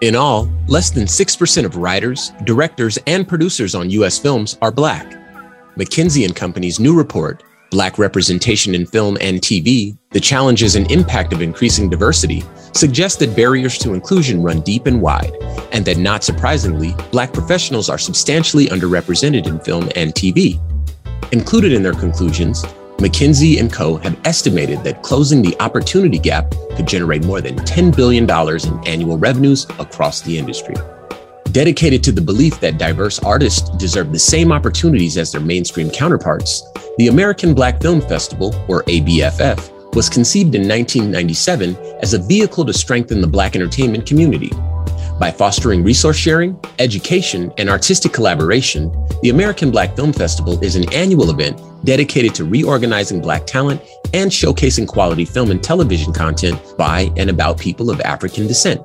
In all, less than 6% of writers, directors, and producers on U.S. films are black. McKinsey and Company's new report, Black Representation in Film and TV The Challenges and Impact of Increasing Diversity, suggests that barriers to inclusion run deep and wide, and that not surprisingly, black professionals are substantially underrepresented in film and TV. Included in their conclusions, McKinsey Co. have estimated that closing the opportunity gap could generate more than $10 billion in annual revenues across the industry. Dedicated to the belief that diverse artists deserve the same opportunities as their mainstream counterparts, the American Black Film Festival, or ABFF, was conceived in 1997 as a vehicle to strengthen the Black entertainment community. By fostering resource sharing, education, and artistic collaboration, the American Black Film Festival is an annual event dedicated to reorganizing Black talent and showcasing quality film and television content by and about people of African descent.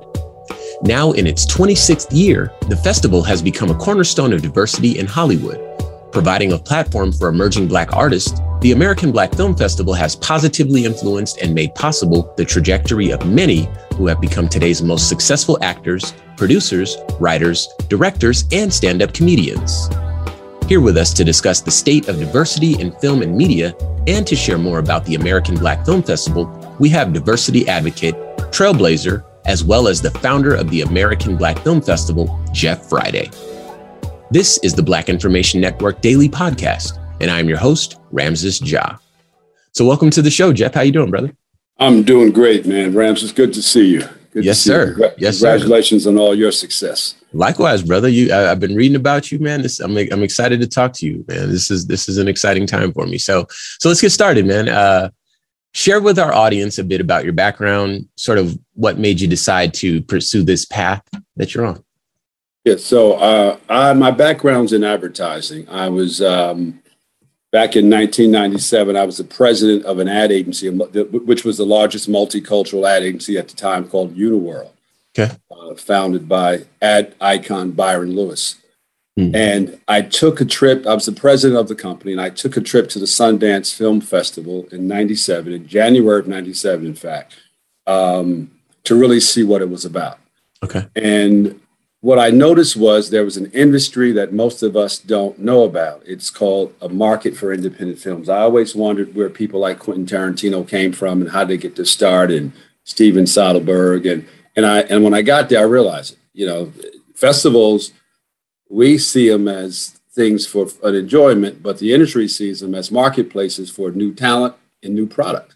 Now, in its 26th year, the festival has become a cornerstone of diversity in Hollywood. Providing a platform for emerging Black artists, the American Black Film Festival has positively influenced and made possible the trajectory of many who have become today's most successful actors, producers, writers, directors, and stand up comedians. Here with us to discuss the state of diversity in film and media and to share more about the American Black Film Festival, we have diversity advocate, trailblazer, as well as the founder of the American Black Film Festival, Jeff Friday. This is the Black Information Network Daily Podcast, and I'm your host, Ramses Ja. So welcome to the show, Jeff. How you doing, brother? I'm doing great, man. Ramses, good to see you. Good Yes, see sir. You. Yes, sir. Congratulations on all your success. Likewise, brother. You, I, I've been reading about you, man. This, I'm, I'm excited to talk to you, man. This is this is an exciting time for me. So, so let's get started, man. Uh, share with our audience a bit about your background, sort of what made you decide to pursue this path that you're on. Yeah. So, uh, I, my background's in advertising. I was um, back in 1997. I was the president of an ad agency, which was the largest multicultural ad agency at the time, called Uniworld. Okay. Uh, founded by ad icon Byron Lewis. Hmm. And I took a trip. I was the president of the company, and I took a trip to the Sundance Film Festival in '97, in January of '97, in fact, um, to really see what it was about. Okay. And what I noticed was there was an industry that most of us don't know about. It's called a market for independent films. I always wondered where people like Quentin Tarantino came from and how they get their start, and Steven Soderbergh, and and I and when I got there, I realized it. You know, festivals we see them as things for an enjoyment, but the industry sees them as marketplaces for new talent and new product.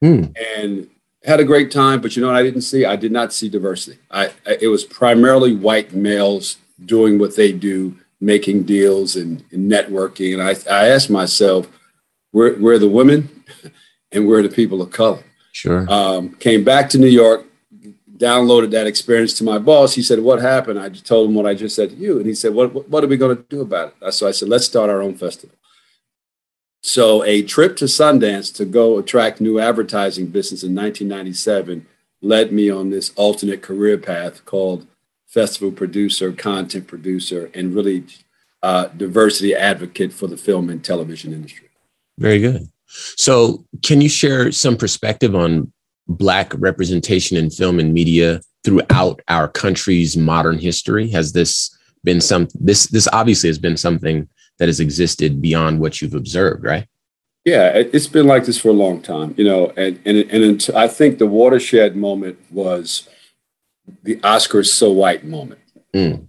Hmm. And had a great time, but you know what I didn't see? I did not see diversity. I, I it was primarily white males doing what they do, making deals and, and networking. And I, I asked myself, where, where are the women and where are the people of color? Sure. um, came back to New York, downloaded that experience to my boss. He said, "What happened?" I told him what I just said to you, and he said, "What what, what are we going to do about it?" So I said, "Let's start our own festival." So a trip to Sundance to go attract new advertising business in 1997 led me on this alternate career path called festival producer, content producer, and really uh, diversity advocate for the film and television industry. Very good. So, can you share some perspective on Black representation in film and media throughout our country's modern history? Has this been some this this obviously has been something that has existed beyond what you've observed, right? Yeah, it's been like this for a long time, you know, and and and I think the watershed moment was the Oscars so white moment mm.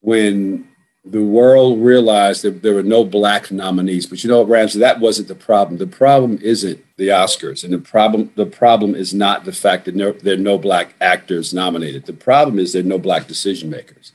when the world realized that there were no black nominees. But you know, Ramsey, that wasn't the problem. The problem isn't the Oscars, and the problem the problem is not the fact that no, there are no black actors nominated. The problem is there are no black decision makers.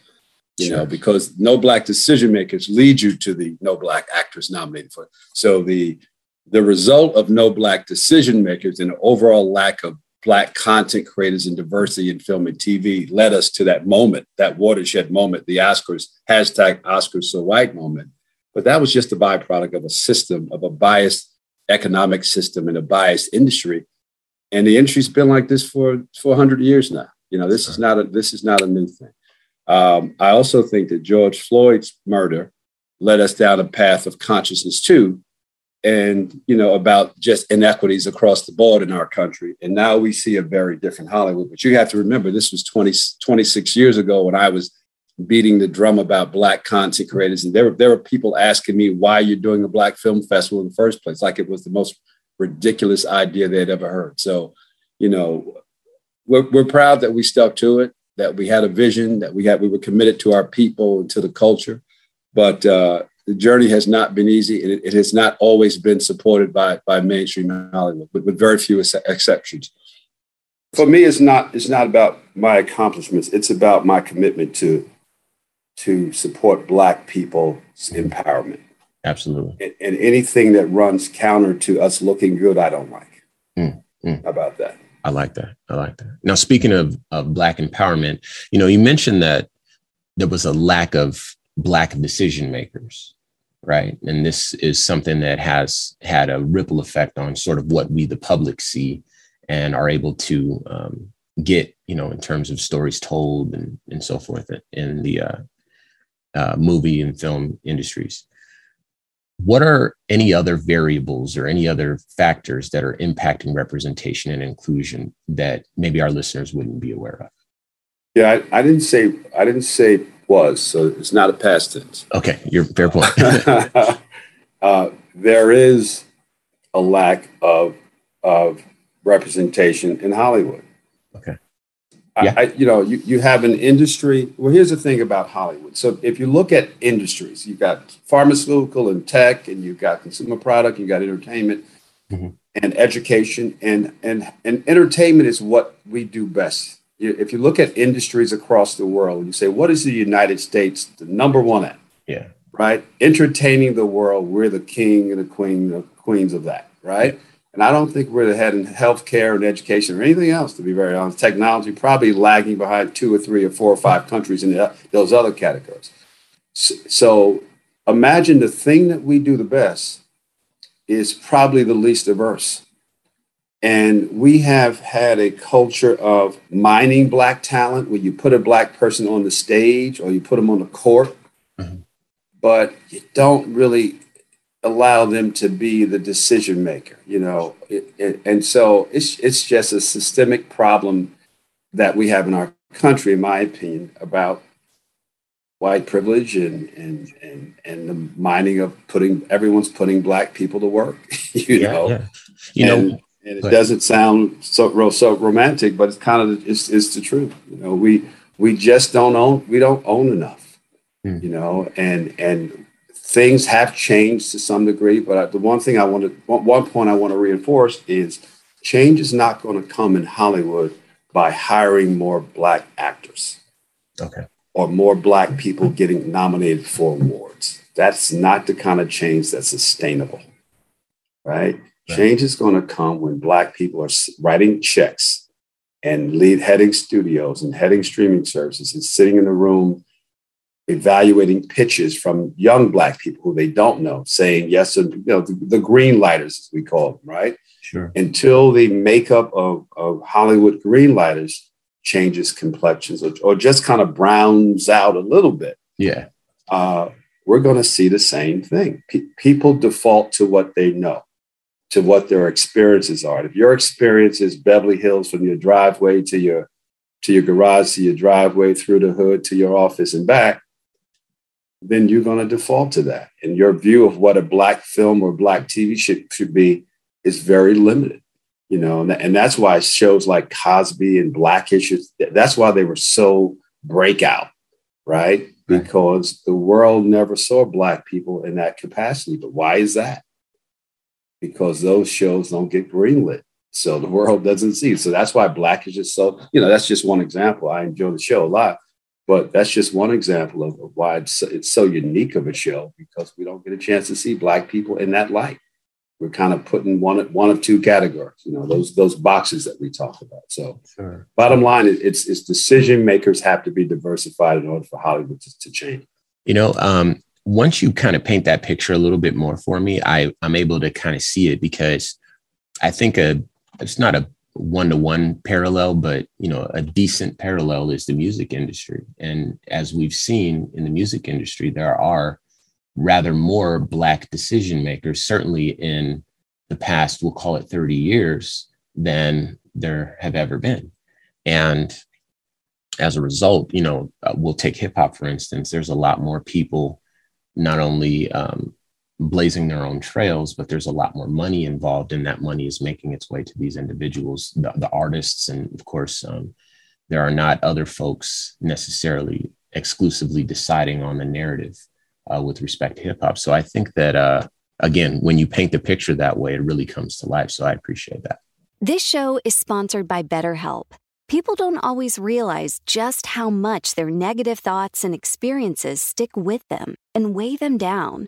You sure. know, because no black decision makers lead you to the no black actors nominated for. It. So the the result of no black decision makers and overall lack of black content creators and diversity in film and TV led us to that moment, that watershed moment, the Oscars, hashtag Oscars so white moment. But that was just a byproduct of a system, of a biased economic system and a biased industry. And the industry's been like this for, for 100 years now. You know, this is not a this is not a new thing. Um, I also think that George Floyd's murder led us down a path of consciousness too, and you know about just inequities across the board in our country. And now we see a very different hollywood. But you have to remember this was 20 26 years ago when i was beating the drum about black content creators. And there were there were people asking me why you're doing a black film festival in the first place like it was the most ridiculous idea they'd ever heard. So you know we're, we're proud that we stuck to it that we had a vision that we had we were committed to our people and to the culture but uh, the journey has not been easy and it, it, has not always been supported by, by mainstream Hollywood, but with very few ex- exceptions. For me, it's not, it's not about my accomplishments. It's about my commitment to, to support Black people's empowerment. Absolutely. And, and anything that runs counter to us looking good, I don't like. Mm, mm. about that? I like that. I like that. Now, speaking of, of Black empowerment, you know, you mentioned that there was a lack of Black decision makers right? And this is something that has had a ripple effect on sort of what we, the public, see and are able to um, get, you know, in terms of stories told and, and so forth in the uh, uh, movie and film industries. What are any other variables or any other factors that are impacting representation and inclusion that maybe our listeners wouldn't be aware of? Yeah, I, I didn't say I didn't say was, so it's not a past tense. Okay, you're fair point. uh, there is a lack of of representation in Hollywood. Okay. Yeah. I, you know, you, you have an industry. Well, here's the thing about Hollywood. So if you look at industries, you've got pharmaceutical and tech, and you've got consumer product, you've got entertainment mm-hmm. and education, and and and entertainment is what we do best if you look at industries across the world, you say, what is the United States the number one at? Yeah. Right? Entertaining the world. We're the king and the queen, the queens of that, right? And I don't think we're ahead head in healthcare and education or anything else, to be very honest. Technology probably lagging behind two or three or four or five countries in the, those other categories. So, so imagine the thing that we do the best is probably the least diverse. And we have had a culture of mining black talent where you put a black person on the stage or you put them on the court, mm-hmm. but you don't really allow them to be the decision maker, you know. It, it, and so it's, it's just a systemic problem that we have in our country, in my opinion, about white privilege and and and and the mining of putting everyone's putting black people to work you yeah, know yeah. you and, know and it doesn't sound so so romantic, but it's kind of it's, it's the truth. You know, we we just don't own we don't own enough. Mm. You know, and and things have changed to some degree. But the one thing I want to one point I want to reinforce is change is not going to come in Hollywood by hiring more black actors. Okay. Or more black people getting nominated for awards. That's not the kind of change that's sustainable. Right? Change is going to come when Black people are writing checks and lead heading studios and heading streaming services and sitting in the room evaluating pitches from young black people who they don't know, saying yes, and you know the, the green lighters as we call them, right? Sure. Until the makeup of, of Hollywood green lighters changes complexions or, or just kind of browns out a little bit. Yeah. Uh, we're going to see the same thing. P- people default to what they know, to what their experiences are. If your experience is Beverly Hills from your driveway to your to your garage to your driveway through the hood to your office and back, then you're going to default to that. And your view of what a black film or black TV should, should be is very limited. You know, and, and that's why shows like Cosby and Blackish, that's why they were so breakout, right? Because the world never saw black people in that capacity. But why is that? Because those shows don't get greenlit. So the world doesn't see. So that's why black is just so, you know, that's just one example. I enjoy the show a lot. But that's just one example of, of why it's, it's so unique of a show because we don't get a chance to see Black people in that light. We're kind of putting one one of two categories, you know, those those boxes that we talk about. So, sure. bottom line, it's it's decision makers have to be diversified in order for Hollywood to, to change. You know, um, once you kind of paint that picture a little bit more for me, I I'm able to kind of see it because I think a it's not a one to one parallel, but you know, a decent parallel is the music industry. And as we've seen in the music industry, there are rather more black decision makers, certainly in the past, we'll call it 30 years, than there have ever been. And as a result, you know, uh, we'll take hip hop, for instance, there's a lot more people not only um, blazing their own trails, but there's a lot more money involved, and that money is making its way to these individuals, the, the artists, and of course, um, there are not other folks necessarily exclusively deciding on the narrative uh, with respect to hip hop. So I think that uh, again, when you paint the picture that way, it really comes to life. So I appreciate that. This show is sponsored by BetterHelp. People don't always realize just how much their negative thoughts and experiences stick with them and weigh them down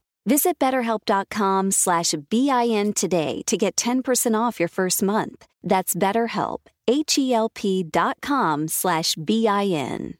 Visit betterhelp.com slash BIN today to get 10% off your first month. That's betterhelp, H-E-L-P dot com slash B-I-N.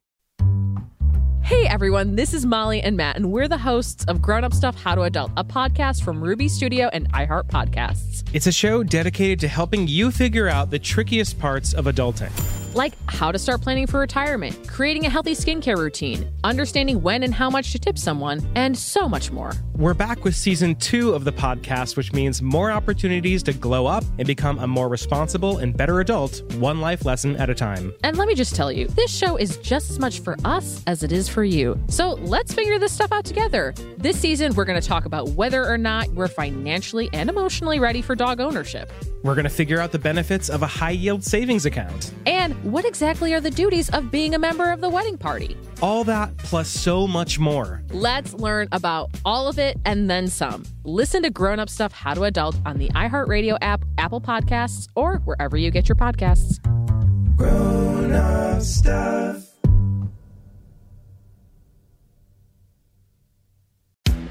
Hey everyone, this is Molly and Matt, and we're the hosts of Grown Up Stuff How to Adult, a podcast from Ruby Studio and iHeart Podcasts. It's a show dedicated to helping you figure out the trickiest parts of adulting like how to start planning for retirement, creating a healthy skincare routine, understanding when and how much to tip someone, and so much more. We're back with season two of the podcast, which means more opportunities to glow up and become a more responsible and better adult, one life lesson at a time. And let me just tell you, this show is just as much for us as it is for you. So let's figure this stuff out together. This season, we're going to talk about whether or not we're financially and emotionally ready for dog ownership. We're going to figure out the benefits of a high yield savings account. And what exactly are the duties of being a member of the wedding party? All that plus so much more. Let's learn about all of it and then some. Listen to Grown Up Stuff How to Adult on the iHeartRadio app, Apple Podcasts, or wherever you get your podcasts. Grown Up Stuff.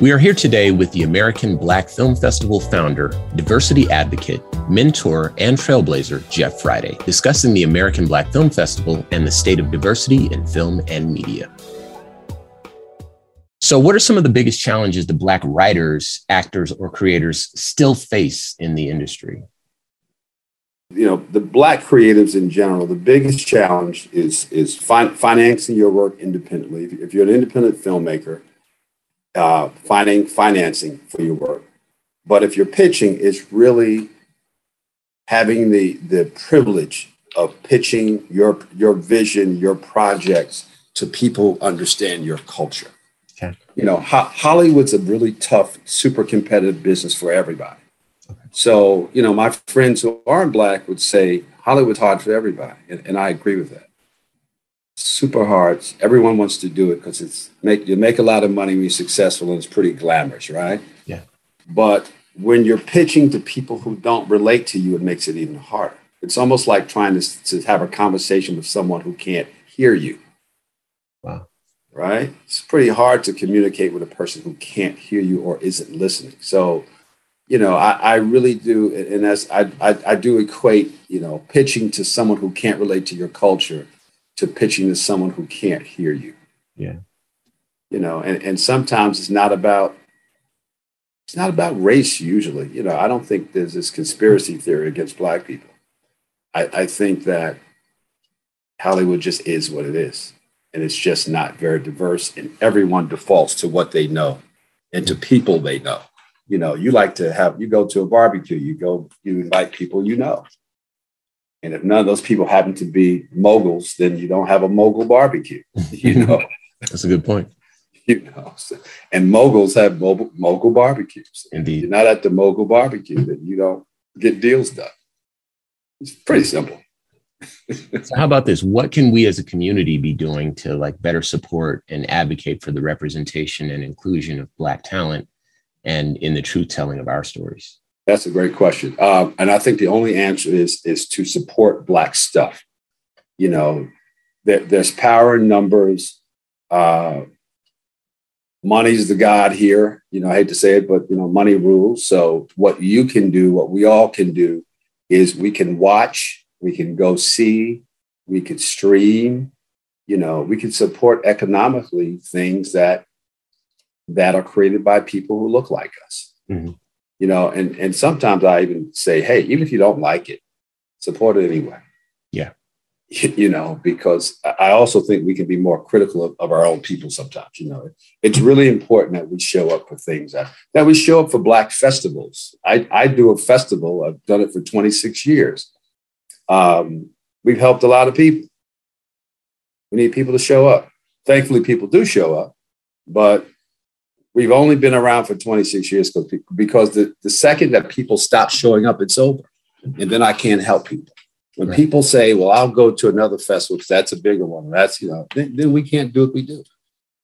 We are here today with the American Black Film Festival founder, diversity advocate, mentor, and trailblazer, Jeff Friday, discussing the American Black Film Festival and the state of diversity in film and media. So, what are some of the biggest challenges that Black writers, actors, or creators still face in the industry? You know, the Black creatives in general, the biggest challenge is, is fin- financing your work independently. If you're an independent filmmaker, uh, finding financing for your work. But if you're pitching, it's really having the the privilege of pitching your your vision, your projects to people who understand your culture. Okay. You know, ho- Hollywood's a really tough, super competitive business for everybody. Okay. So, you know, my friends who aren't black would say Hollywood's hard for everybody, and, and I agree with that super hard. Everyone wants to do it because it's make you make a lot of money when you're successful and it's pretty glamorous, right? Yeah. But when you're pitching to people who don't relate to you, it makes it even harder. It's almost like trying to, to have a conversation with someone who can't hear you. Wow. Right? It's pretty hard to communicate with a person who can't hear you or isn't listening. So, you know, I, I really do, and as I, I, I do equate, you know, pitching to someone who can't relate to your culture to pitching to someone who can't hear you. Yeah. You know, and, and sometimes it's not about it's not about race usually. You know, I don't think there's this conspiracy theory against black people. I, I think that Hollywood just is what it is. And it's just not very diverse. And everyone defaults to what they know and to people they know. You know, you like to have you go to a barbecue, you go, you invite people you know. And if none of those people happen to be moguls, then you don't have a mogul barbecue. You know, that's a good point. You know, and moguls have mogul, mogul barbecues. Indeed, you're not at the mogul barbecue, then you don't get deals done. It's pretty simple. so how about this? What can we as a community be doing to like better support and advocate for the representation and inclusion of Black talent and in the truth telling of our stories? That's a great question. Um, and I think the only answer is is to support Black stuff. You know, there, there's power in numbers. Uh, money's the god here. You know, I hate to say it, but you know, money rules. So what you can do, what we all can do, is we can watch, we can go see, we could stream. You know, we can support economically things that that are created by people who look like us. Mm-hmm you know, and and sometimes I even say, hey, even if you don't like it, support it anyway. Yeah. You know, because I also think we can be more critical of, of our own people sometimes. You know, it's really important that we show up for things that, that we show up for Black festivals. I, I do a festival, I've done it for 26 years. Um, we've helped a lot of people. We need people to show up. Thankfully, people do show up, but We've only been around for 26 years because the, the second that people stop showing up, it's over. And then I can't help people. When right. people say, well, I'll go to another festival because that's a bigger one, that's, you know, then, then we can't do what we do.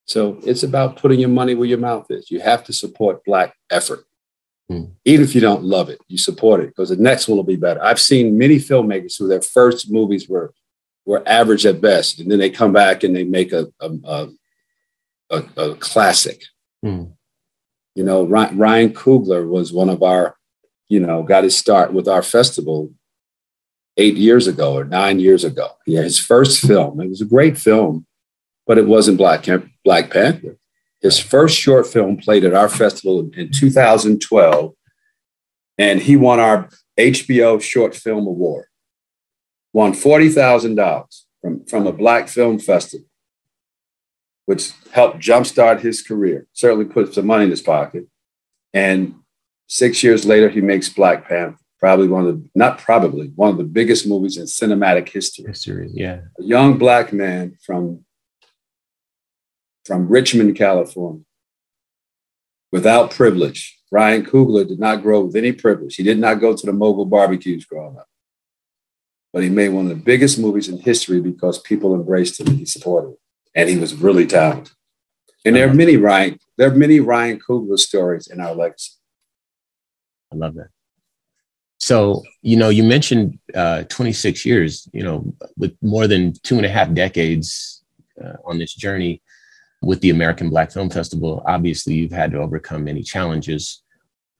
So it's about putting your money where your mouth is. You have to support Black effort. Hmm. Even if you don't love it, you support it because the next one will be better. I've seen many filmmakers who their first movies were were average at best, and then they come back and they make a a, a, a classic. Mm. You know, Ryan Coogler was one of our, you know, got his start with our festival eight years ago or nine years ago. Yeah, his first film. It was a great film, but it wasn't Black Black Panther. His first short film played at our festival in 2012, and he won our HBO Short Film Award. Won forty thousand dollars from from a Black Film Festival which helped jumpstart his career, certainly put some money in his pocket. And six years later, he makes Black Panther. probably one of the not probably one of the biggest movies in cinematic history. History, yeah. A young black man from from Richmond, California, without privilege. Ryan Coogler did not grow with any privilege. He did not go to the mogul barbecues growing up. But he made one of the biggest movies in history because people embraced him and he supported him. And he was really talented. And there are many Ryan, there are many Ryan Coogler stories in our legacy. I love that. So, you know, you mentioned uh, 26 years, you know, with more than two and a half decades uh, on this journey with the American Black Film Festival. Obviously, you've had to overcome many challenges.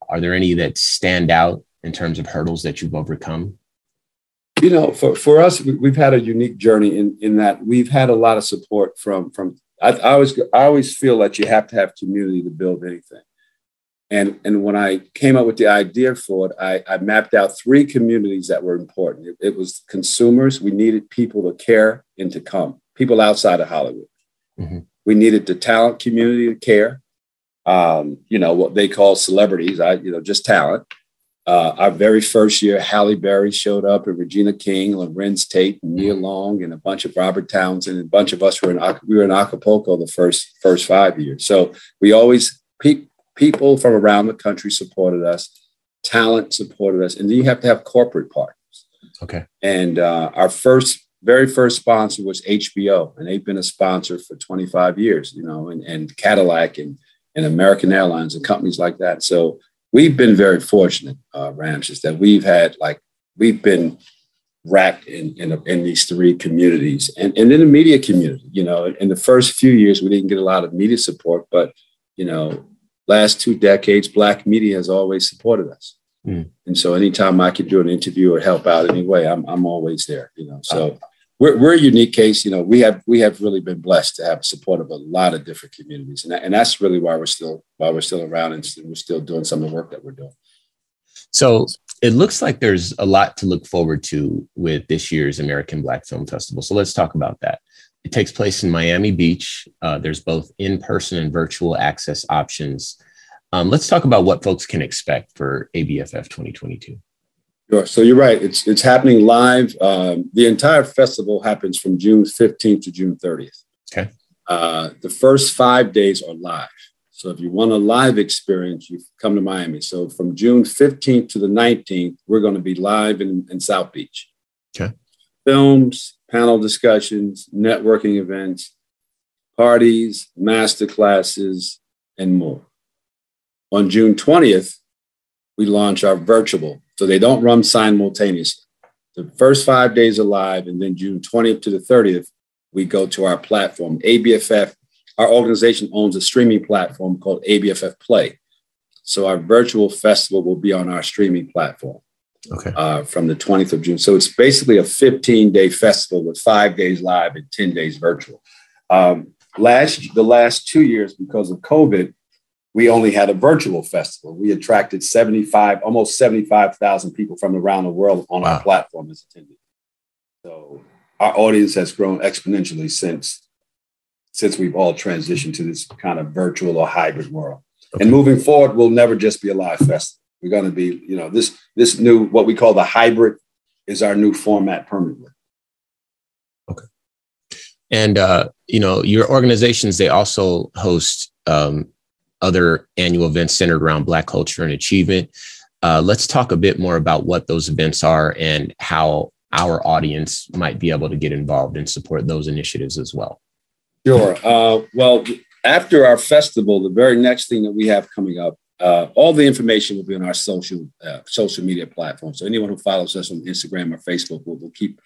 Are there any that stand out in terms of hurdles that you've overcome? You know, for, for us, we've had a unique journey in, in that we've had a lot of support from from. I, I always I always feel that you have to have community to build anything. And, and when I came up with the idea for it, I, I mapped out three communities that were important. It, it, was consumers. We needed people to care and to come, people outside of Hollywood. Mm-hmm. We needed the talent community to care. Um, you know, what they call celebrities, I, you know, just talent. Uh, our very first year, Halle Berry showed up and Regina King, Larenz Tate, and Nia mm-hmm. Long, and a bunch of Robert Townsend, and a bunch of us were in we were in Acapulco the first first five years. So we always people from around the country supported us, talent supported us, and then you have to have corporate partners. Okay. And uh, our first, very first sponsor was HBO, and they've been a sponsor for 25 years, you know, and, and Cadillac and, and American Airlines and companies like that. So we've been very fortunate, uh, Ramses, that we've had like, we've been wrapped in, in, in, these three communities and, and in the media community. You know, in the first few years, we didn't get a lot of media support, but, you know, last two decades, Black media has always supported us. Mm. And so anytime I can do an interview or help out anyway, I'm, I'm always there, you know, so we're, we're a unique case. You know, we have, we have really been blessed to have support of a lot of different communities. And, that, and that's really why we're still, why we're still around and we're still doing some of the work that we're doing. So it looks like there's a lot to look forward to with this year's American Black Film Festival. So let's talk about that. It takes place in Miami Beach. Uh, there's both in person and virtual access options. Um, let's talk about what folks can expect for ABFF 2022. Sure. So you're right. It's it's happening live. Um, the entire festival happens from June 15th to June 30th. Okay. Uh, the first five days are live. So if you want a live experience, you come to Miami. So from June 15th to the 19th, we're going to be live in, in South Beach. Okay. Films, panel discussions, networking events, parties, master classes, and more. On June 20th, we launch our virtual, so they don't run simultaneously. The first five days are live, and then June 20th to the 30th, we go to our platform. ABFF, our organization owns a streaming platform called ABFF Play. So our virtual festival will be on our streaming platform okay. uh, from the 20th of June. So it's basically a 15 day festival with five days live and 10 days virtual. Um, last the last two years, because of COVID, we only had a virtual festival. We attracted 75, almost 75,000 people from around the world on wow. our platform as attendees. So our audience has grown exponentially since since we've all transitioned to this kind of virtual or hybrid world. Okay. And moving forward, we'll never just be a live festival. We're going to be, you know, this this new what we call the hybrid is our new format permanently. Okay. And uh, you know, your organizations they also host um, other annual events centered around Black culture and achievement. Uh, let's talk a bit more about what those events are and how our audience might be able to get involved and support those initiatives as well. Sure. Uh, well, after our festival, the very next thing that we have coming up uh, all the information will be on our social uh, social media platforms. So anyone who follows us on Instagram or Facebook will, will keep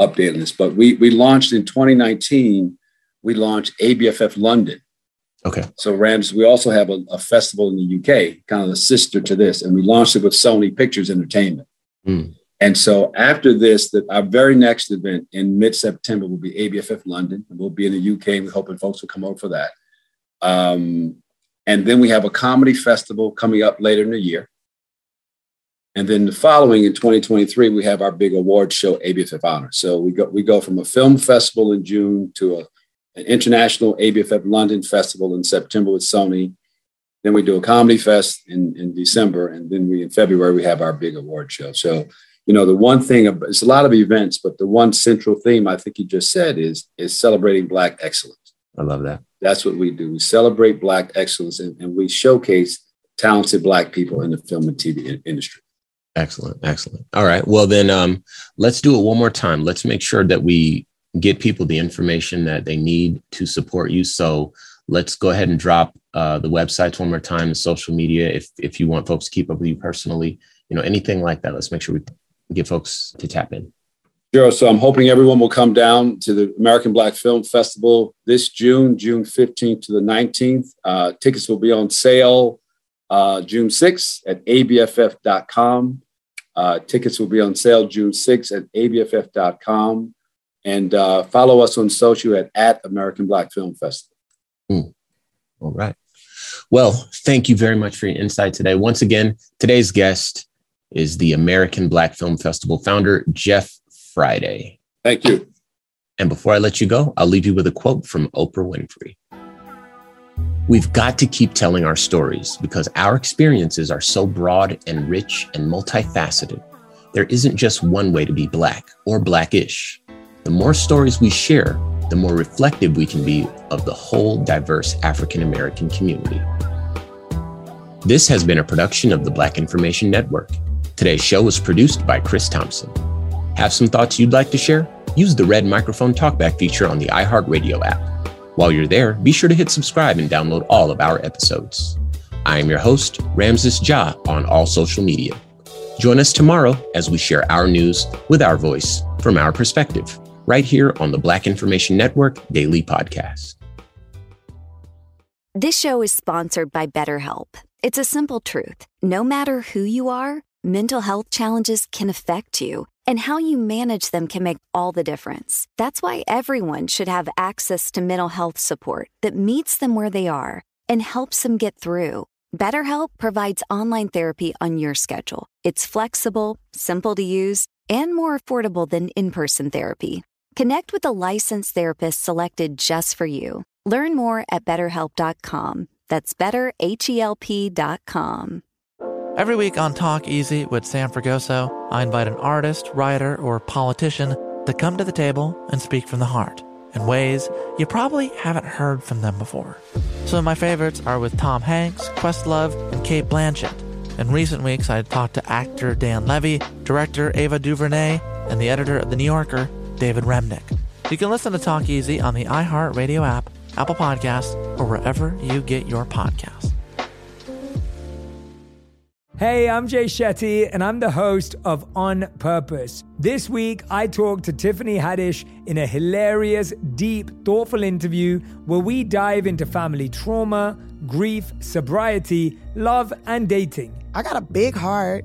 updating this. But we we launched in 2019. We launched ABFF London. Okay. So Rams, we also have a, a, festival in the UK, kind of a sister to this, and we launched it with Sony Pictures Entertainment. Mm. And so after this, that our very next event in mid-September will be ABFF London. And we'll be in the UK. We're hoping folks will come over for that. Um, and then we have a comedy festival coming up later in the year. And then the following in 2023, we have our big award show, ABFF Honor. So we go we go from a film festival in June to a, an international ABFF London festival in September with Sony. Then we do a comedy fest in, in December. And then we, in February, we have our big award show. So, you know, the one thing, it's a lot of events, but the one central theme I think you just said is, is celebrating Black excellence. I love that. That's what we do. We celebrate Black excellence and, and we showcase talented Black people in the film and TV industry. Excellent. Excellent. All right. Well, then um, let's do it one more time. Let's make sure that we get people the information that they need to support you. So let's go ahead and drop uh, the websites one more time, the social media, if if you want folks to keep up with you personally, you know, anything like that. Let's make sure we get folks to tap in. Sure. So I'm hoping everyone will come down to the American Black Film Festival this June, June 15th to the 19th. Uh, tickets will be on sale uh, June 6th at abff.com. Uh, tickets will be on sale June 6th at abff.com. And uh, follow us on social at, at American Black Film Festival. Mm. All right. Well, thank you very much for your insight today. Once again, today's guest is the American Black Film Festival founder, Jeff Friday. Thank you. And before I let you go, I'll leave you with a quote from Oprah Winfrey. We've got to keep telling our stories because our experiences are so broad and rich and multifaceted. There isn't just one way to be Black or Blackish. The more stories we share, the more reflective we can be of the whole diverse African American community. This has been a production of the Black Information Network. Today's show was produced by Chris Thompson. Have some thoughts you'd like to share? Use the red microphone talkback feature on the iHeartRadio app. While you're there, be sure to hit subscribe and download all of our episodes. I am your host, Ramses Ja, on all social media. Join us tomorrow as we share our news with our voice from our perspective, right here on the Black Information Network Daily Podcast. This show is sponsored by BetterHelp. It's a simple truth. No matter who you are, mental health challenges can affect you and how you manage them can make all the difference. That's why everyone should have access to mental health support that meets them where they are and helps them get through. BetterHelp provides online therapy on your schedule. It's flexible, simple to use, and more affordable than in person therapy. Connect with a licensed therapist selected just for you. Learn more at betterhelp.com. That's betterhelp.com. Every week on Talk Easy with Sam Fragoso, I invite an artist, writer, or politician to come to the table and speak from the heart in ways you probably haven't heard from them before. Some of my favorites are with Tom Hanks, Questlove, and Cate Blanchett. In recent weeks, I talked to actor Dan Levy, director Ava DuVernay, and the editor of The New Yorker, David Remnick. You can listen to Talk Easy on the iHeartRadio app, Apple Podcasts, or wherever you get your podcasts. Hey, I'm Jay Shetty, and I'm the host of On Purpose. This week, I talked to Tiffany Haddish in a hilarious, deep, thoughtful interview where we dive into family trauma, grief, sobriety, love, and dating. I got a big heart